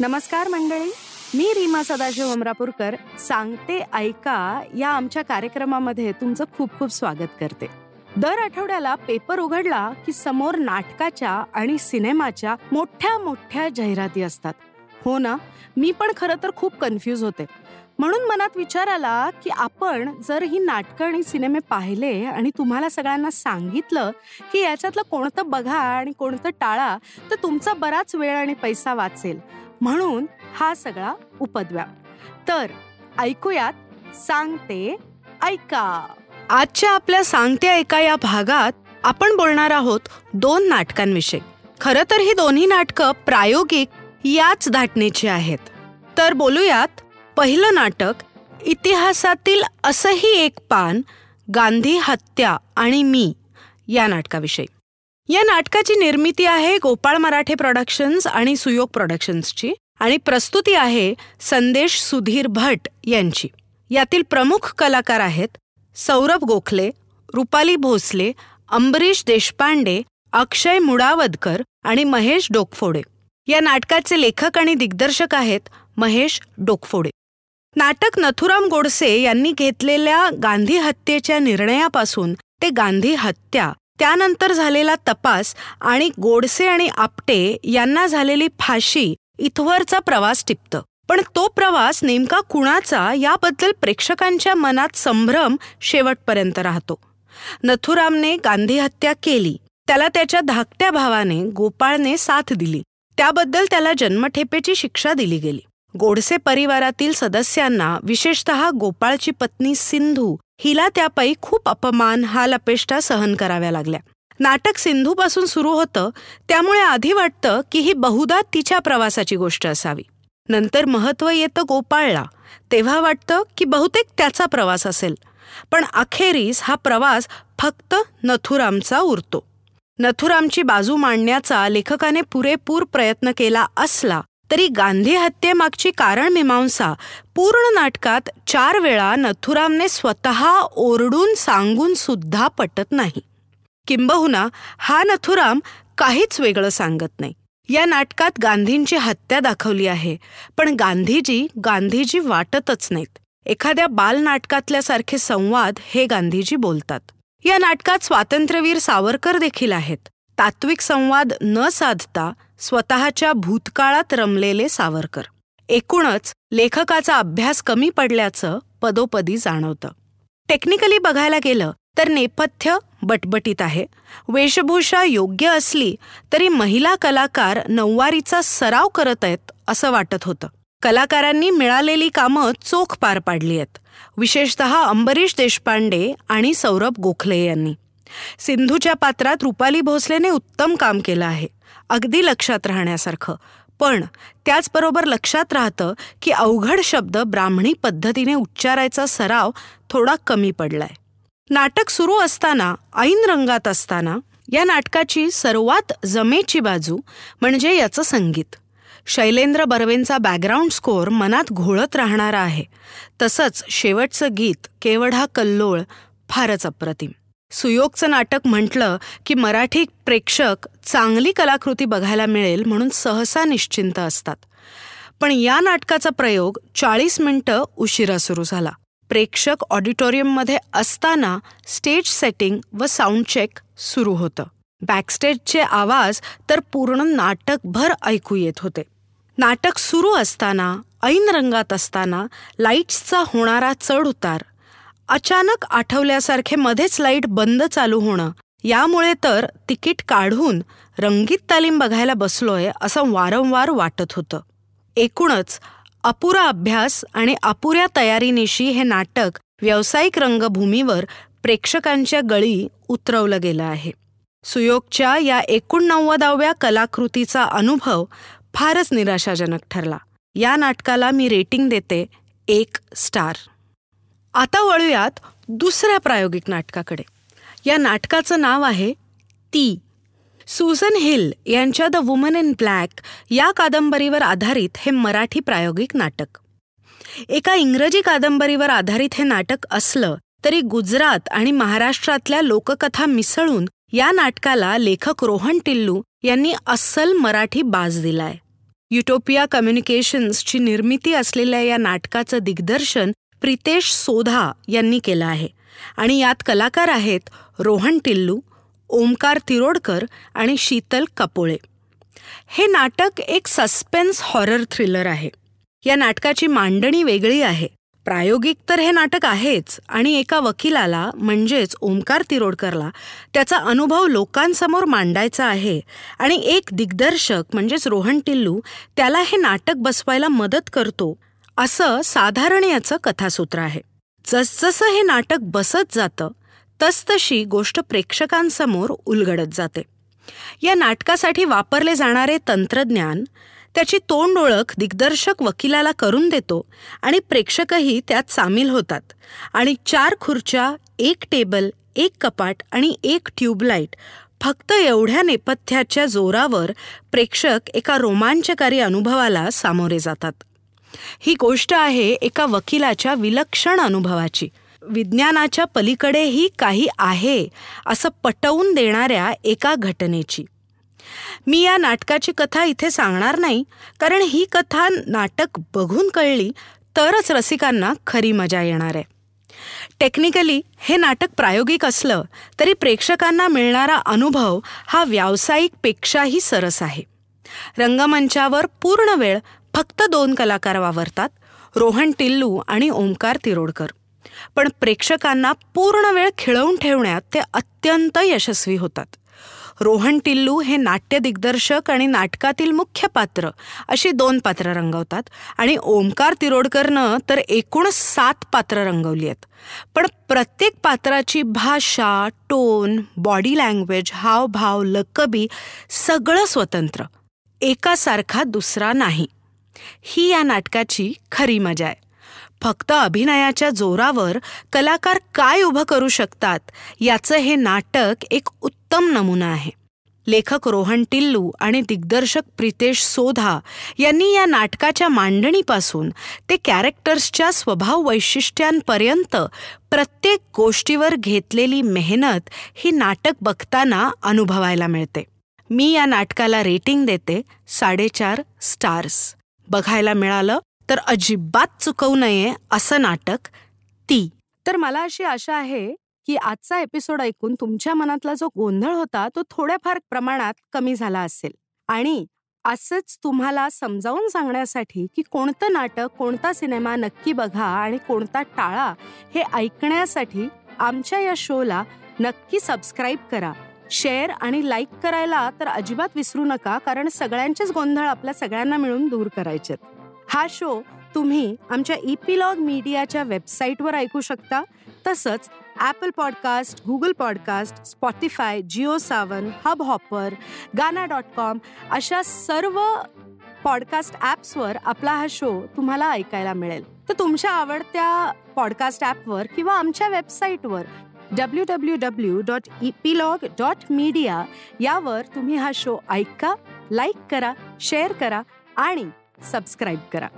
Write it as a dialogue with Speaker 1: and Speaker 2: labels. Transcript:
Speaker 1: नमस्कार मंडळी. मी रीमा सदाशिव अमरापूरकर सांगते ऐका या आमच्या कार्यक्रमामध्ये तुमचं खूप खूप स्वागत करते. दर आठवड्याला पेपर उघडला की समोर नाटकाच्या आणि सिनेमाच्या मोठ्या मोठ्या जाहिराती असतात. हो ना? मी पण खरं तर खूप कन्फ्यूज होते. म्हणून मनात विचार आला की आपण जर ही नाटकं आणि सिनेमे पाहिले आणि तुम्हाला सगळ्यांना सांगितलं की याच्यातलं कोणतं बघा आणि कोणतं टाळा तर तुमचा बराच वेळ आणि पैसा वाचेल. म्हणून हा सगळा उपद्व्याप. तर ऐकूयात सांगते ऐका. आजच्या आपल्या सांगते ऐका या भागात आपण बोलणार आहोत दोन नाटकांविषयी. खरं तर ही दोन्ही नाटकं प्रायोगिक याच धाटणीची आहेत. तर बोलूयात पहिलं नाटक इतिहासातील असंही एक पान गांधी हत्या आणि मी या नाटकाविषयी. या नाटकाची निर्मिती आहे गोपाळ मराठे प्रोडक्शन्स आणि सुयोग प्रोडक्शन्सची आणि प्रस्तुती आहे संदेश सुधीर भट यांची. यातील प्रमुख कलाकार आहेत सौरभ गोखले रुपाली भोसले अंबरीश देशपांडे अक्षय मुडावदकर आणि महेश डोकफोडे. या नाटकाचे लेखक आणि दिग्दर्शक आहेत महेश डोकफोडे. नाटक नथुराम गोडसे यांनी घेतलेल्या गांधी हत्येच्या निर्णयापासून ते गांधी हत्या त्यानंतर झालेला तपास आणि गोडसे आणि आपटे यांना झालेली फाशी इथवरचा प्रवास टिपतं. पण तो प्रवास नेमका कुणाचा याबद्दल प्रेक्षकांच्या मनात संभ्रम शेवटपर्यंत राहतो. नथुरामने गांधी हत्या केली. त्याला त्याच्या धाकट्या भावाने गोपाळने साथ दिली. त्याबद्दल त्याला जन्मठेपेची शिक्षा दिली गेली. गोडसे परिवारातील सदस्यांना विशेषतः गोपाळची पत्नी सिंधू हिला त्यापायी खूप अपमान हाल अपेष्टा सहन कराव्या लागल्या. नाटक सिंधूपासून सुरू होतं त्यामुळे आधी वाटतं की ही बहुधा तिच्या प्रवासाची गोष्ट असावी. नंतर महत्त्व येतं गोपाळला. तेव्हा वाटतं की बहुतेक त्याचा प्रवास असेल. पण अखेरीस हा प्रवास फक्त नथुरामचा उरतो. नथुरामची बाजू मांडण्याचा लेखकाने पुरेपूर प्रयत्न केला असला तरी गांधी हत्येमागची कारणमीमांसा पूर्ण नाटकात चार वेळा नथुरामने स्वतः ओरडून सांगून सुद्धा पटत नाही. किंबहुना हा नथुराम काहीच वेगळं सांगत नाही. या नाटकात गांधींची हत्या दाखवली आहे पण गांधीजी गांधीजी वाटतच नाहीत. एखाद्या बालनाटकातल्यासारखे संवाद हे गांधीजी बोलतात. या नाटकात स्वातंत्र्यवीर सावरकर देखील आहेत. तात्विक संवाद न साधता स्वतःच्या भूतकाळात रमलेले सावरकर. एकूणच लेखकाचा अभ्यास कमी पडल्याचं पदोपदी जाणवतं. टेक्निकली बघायला गेलं तर नेपथ्य बटबटीत आहे. वेशभूषा योग्य असली तरी महिला कलाकार नऊवारीचा सराव करत आहेत असं वाटत होतं. कलाकारांनी मिळालेली कामं चोख पार पाडली आहेत. विशेषतः अंबरीश देशपांडे आणि सौरभ गोखले यांनी. सिंधूच्या पात्रात रुपाली भोसलेने उत्तम काम केलं आहे. अगदी लक्षात राहण्यासारखं. पण त्याचबरोबर लक्षात राहतं की अवघड शब्द ब्राह्मणी पद्धतीने उच्चारायचा सराव थोडा कमी पडलाय. नाटक सुरू असताना ऐन रंगात असताना या नाटकाची सर्वात जमेची बाजू म्हणजे याचं संगीत. शैलेंद्र बर्वेंचा बॅकग्राऊंड स्कोअर मनात घोळत राहणारा आहे. तसंच शेवटचं गीत केवढा कल्लोळ फारच अप्रतिम. सुयोगचं नाटक म्हटलं की मराठी प्रेक्षक चांगली कलाकृती बघायला मिळेल म्हणून सहसा निश्चिंत असतात. पण या नाटकाचा प्रयोग चाळीस मिनटं उशिरा सुरू झाला. प्रेक्षक ऑडिटोरियममध्ये असताना स्टेज सेटिंग व साऊंड चेक सुरू होतं. बॅकस्टेजचे आवाज तर पूर्ण नाटकभर ऐकू येत होते. नाटक सुरू असताना ऐन रंगात असताना लाईट्सचा होणारा चढ उतार अचानक आठवल्यासारखे मध्येच लाइट बंद चालू होणं यामुळे तर तिकीट काढून रंगीत तालीम बघायला बसलोय असं वारंवार वाटत होतं. एकूणच अपुरा अभ्यास आणि अपुऱ्या तयारीनिशी हे नाटक व्यावसायिक रंगभूमीवर प्रेक्षकांच्या गळी उतरवलं गेलं आहे. सुयोगच्या या एकोणनव्वदाव्या कलाकृतीचा अनुभव फारच निराशाजनक ठरला. या नाटकाला मी रेटिंग देते एक स्टार. आता वळूयात दुसऱ्या प्रायोगिक नाटकाकडे. या नाटकाचं नाव आहे ती. सुझन हिल यांच्या द वुमन इन ब्लॅक या कादंबरीवर आधारित हे मराठी प्रायोगिक नाटक. एका इंग्रजी कादंबरीवर आधारित हे नाटक असलं तरी गुजरात आणि महाराष्ट्रातल्या लोककथा मिसळून या नाटकाला लेखक रोहन टिल्लू यांनी अस्सल मराठी बाज दिलाय. युटोपिया कम्युनिकेशन्सची निर्मिती असलेल्या या नाटकाचं दिग्दर्शन प्रितेश सोधा यांनी केलं आहे आणि यात कलाकार आहेत रोहन टिल्लू ओमकार तिरोडकर आणि शीतल कपोळे. हे नाटक एक सस्पेन्स हॉरर थ्रिलर आहे. या नाटकाची मांडणी वेगळी आहे. प्रायोगिक तर हे नाटक आहेच आणि एका वकिलाला म्हणजेच ओमकार तिरोडकरला त्याचा अनुभव लोकांसमोर मांडायचा आहे आणि एक दिग्दर्शक म्हणजेच रोहन टिल्लू त्याला हे नाटक बसवायला मदत करतो असं साधारण याचं कथासूत्र आहे. जसजसं हे नाटक बसत जातं तसतशी गोष्ट प्रेक्षकांसमोर उलगडत जाते. या नाटकासाठी वापरले जाणारे तंत्रज्ञान त्याची तोंड ओळख दिग्दर्शक वकिलाला करून देतो आणि प्रेक्षकही त्यात सामील होतात. आणि चार खुर्च्या एक टेबल एक कपाट आणि एक ट्यूबलाईट फक्त एवढ्या नेपथ्याच्या जोरावर प्रेक्षक एका रोमांचकारी अनुभवाला सामोरे जातात. ही गोष्ट आहे एका वकिलाच्या विलक्षण अनुभवाची. विज्ञानाच्या पलीकडेही काही आहे असं पटवून देणाऱ्या एका घटनेची. मी या नाटकाची कथा इथे सांगणार नाही कारण ही कथा नाटक बघून कळली तरच रसिकांना खरी मजा येणार आहे. टेक्निकली हे नाटक प्रायोगिक असलं तरी प्रेक्षकांना मिळणारा अनुभव हा व्यावसायिकपेक्षाही सरस आहे. रंगमंचावर पूर्ण वेळ फक्त दोन कलाकार वावरतात रोहन टिल्लू आणि ओंकार तिरोडकर. पण प्रेक्षकांना पूर्ण वेळ खिळवून ठेवण्यात ते अत्यंत यशस्वी होतात. रोहन टिल्लू हे नाट्य दिग्दर्शक आणि नाटकातील मुख्य पात्र अशी दोन पात्र रंगवतात आणि ओमकार तिरोडकरनं तर एकूण सात पात्र रंगवली आहेत. पण प्रत्येक पात्राची भाषा टोन बॉडी लँग्वेज हावभाव लकबी सगळं स्वतंत्र. एकासारखा दुसरा नाही. ही या नाटकाची खरी मजा आहे. फक्त अभिनयाच्या जोरावर कलाकार काय उभं करू शकतात याचं हे नाटक एक उत्तम नमुना आहे. लेखक रोहन टिल्लू आणि दिग्दर्शक प्रितेश सोधा यांनी या नाटकाच्या मांडणीपासून ते कॅरेक्टर्सच्या स्वभाव वैशिष्ट्यांपर्यंत प्रत्येक गोष्टीवर घेतलेली मेहनत ही नाटक बघताना अनुभवायला मिळते. मी या नाटकाला रेटिंग देते साडेचार स्टार्स. बघायला मिळालं तर अजिबात चुकवू नये असं नाटक ती. तर मला अशी आशा आहे की आजचा एपिसोड ऐकून तुमच्या मनातला जो गोंधळ होता तो थोड्याफार प्रमाणात कमी झाला असेल. आणि असंच तुम्हाला समजावून सांगण्यासाठी की कोणतं नाटक कोणता सिनेमा नक्की बघा आणि कोणता टाळा हे ऐकण्यासाठी आमच्या या शोला नक्की सबस्क्राईब करा. शेअर आणि लाईक करायला तर अजिबात विसरू नका कारण सगळ्यांचेच गोंधळ आपल्या सगळ्यांना मिळून दूर करायचेत. हा शो तुम्ही आमच्या इपिलॉग मीडियाच्या वेबसाईटवर ऐकू शकता. तसंच Apple podcast Google podcast Spotify Jio Saavn Hubhopper Gaana dot com अशा सर्व पॉडकास्ट ॲप्सवर आपला हा शो तुम्हाला ऐकायला मिळेल. तर तुमच्या आवडत्या पॉडकास्ट ॲपवर किंवा आमच्या वेबसाईटवर W W W dot epilogue dot media यावर तुम्ही हा शो ऐका लाईक करा शेअर करा आणि सबस्क्राईब करा.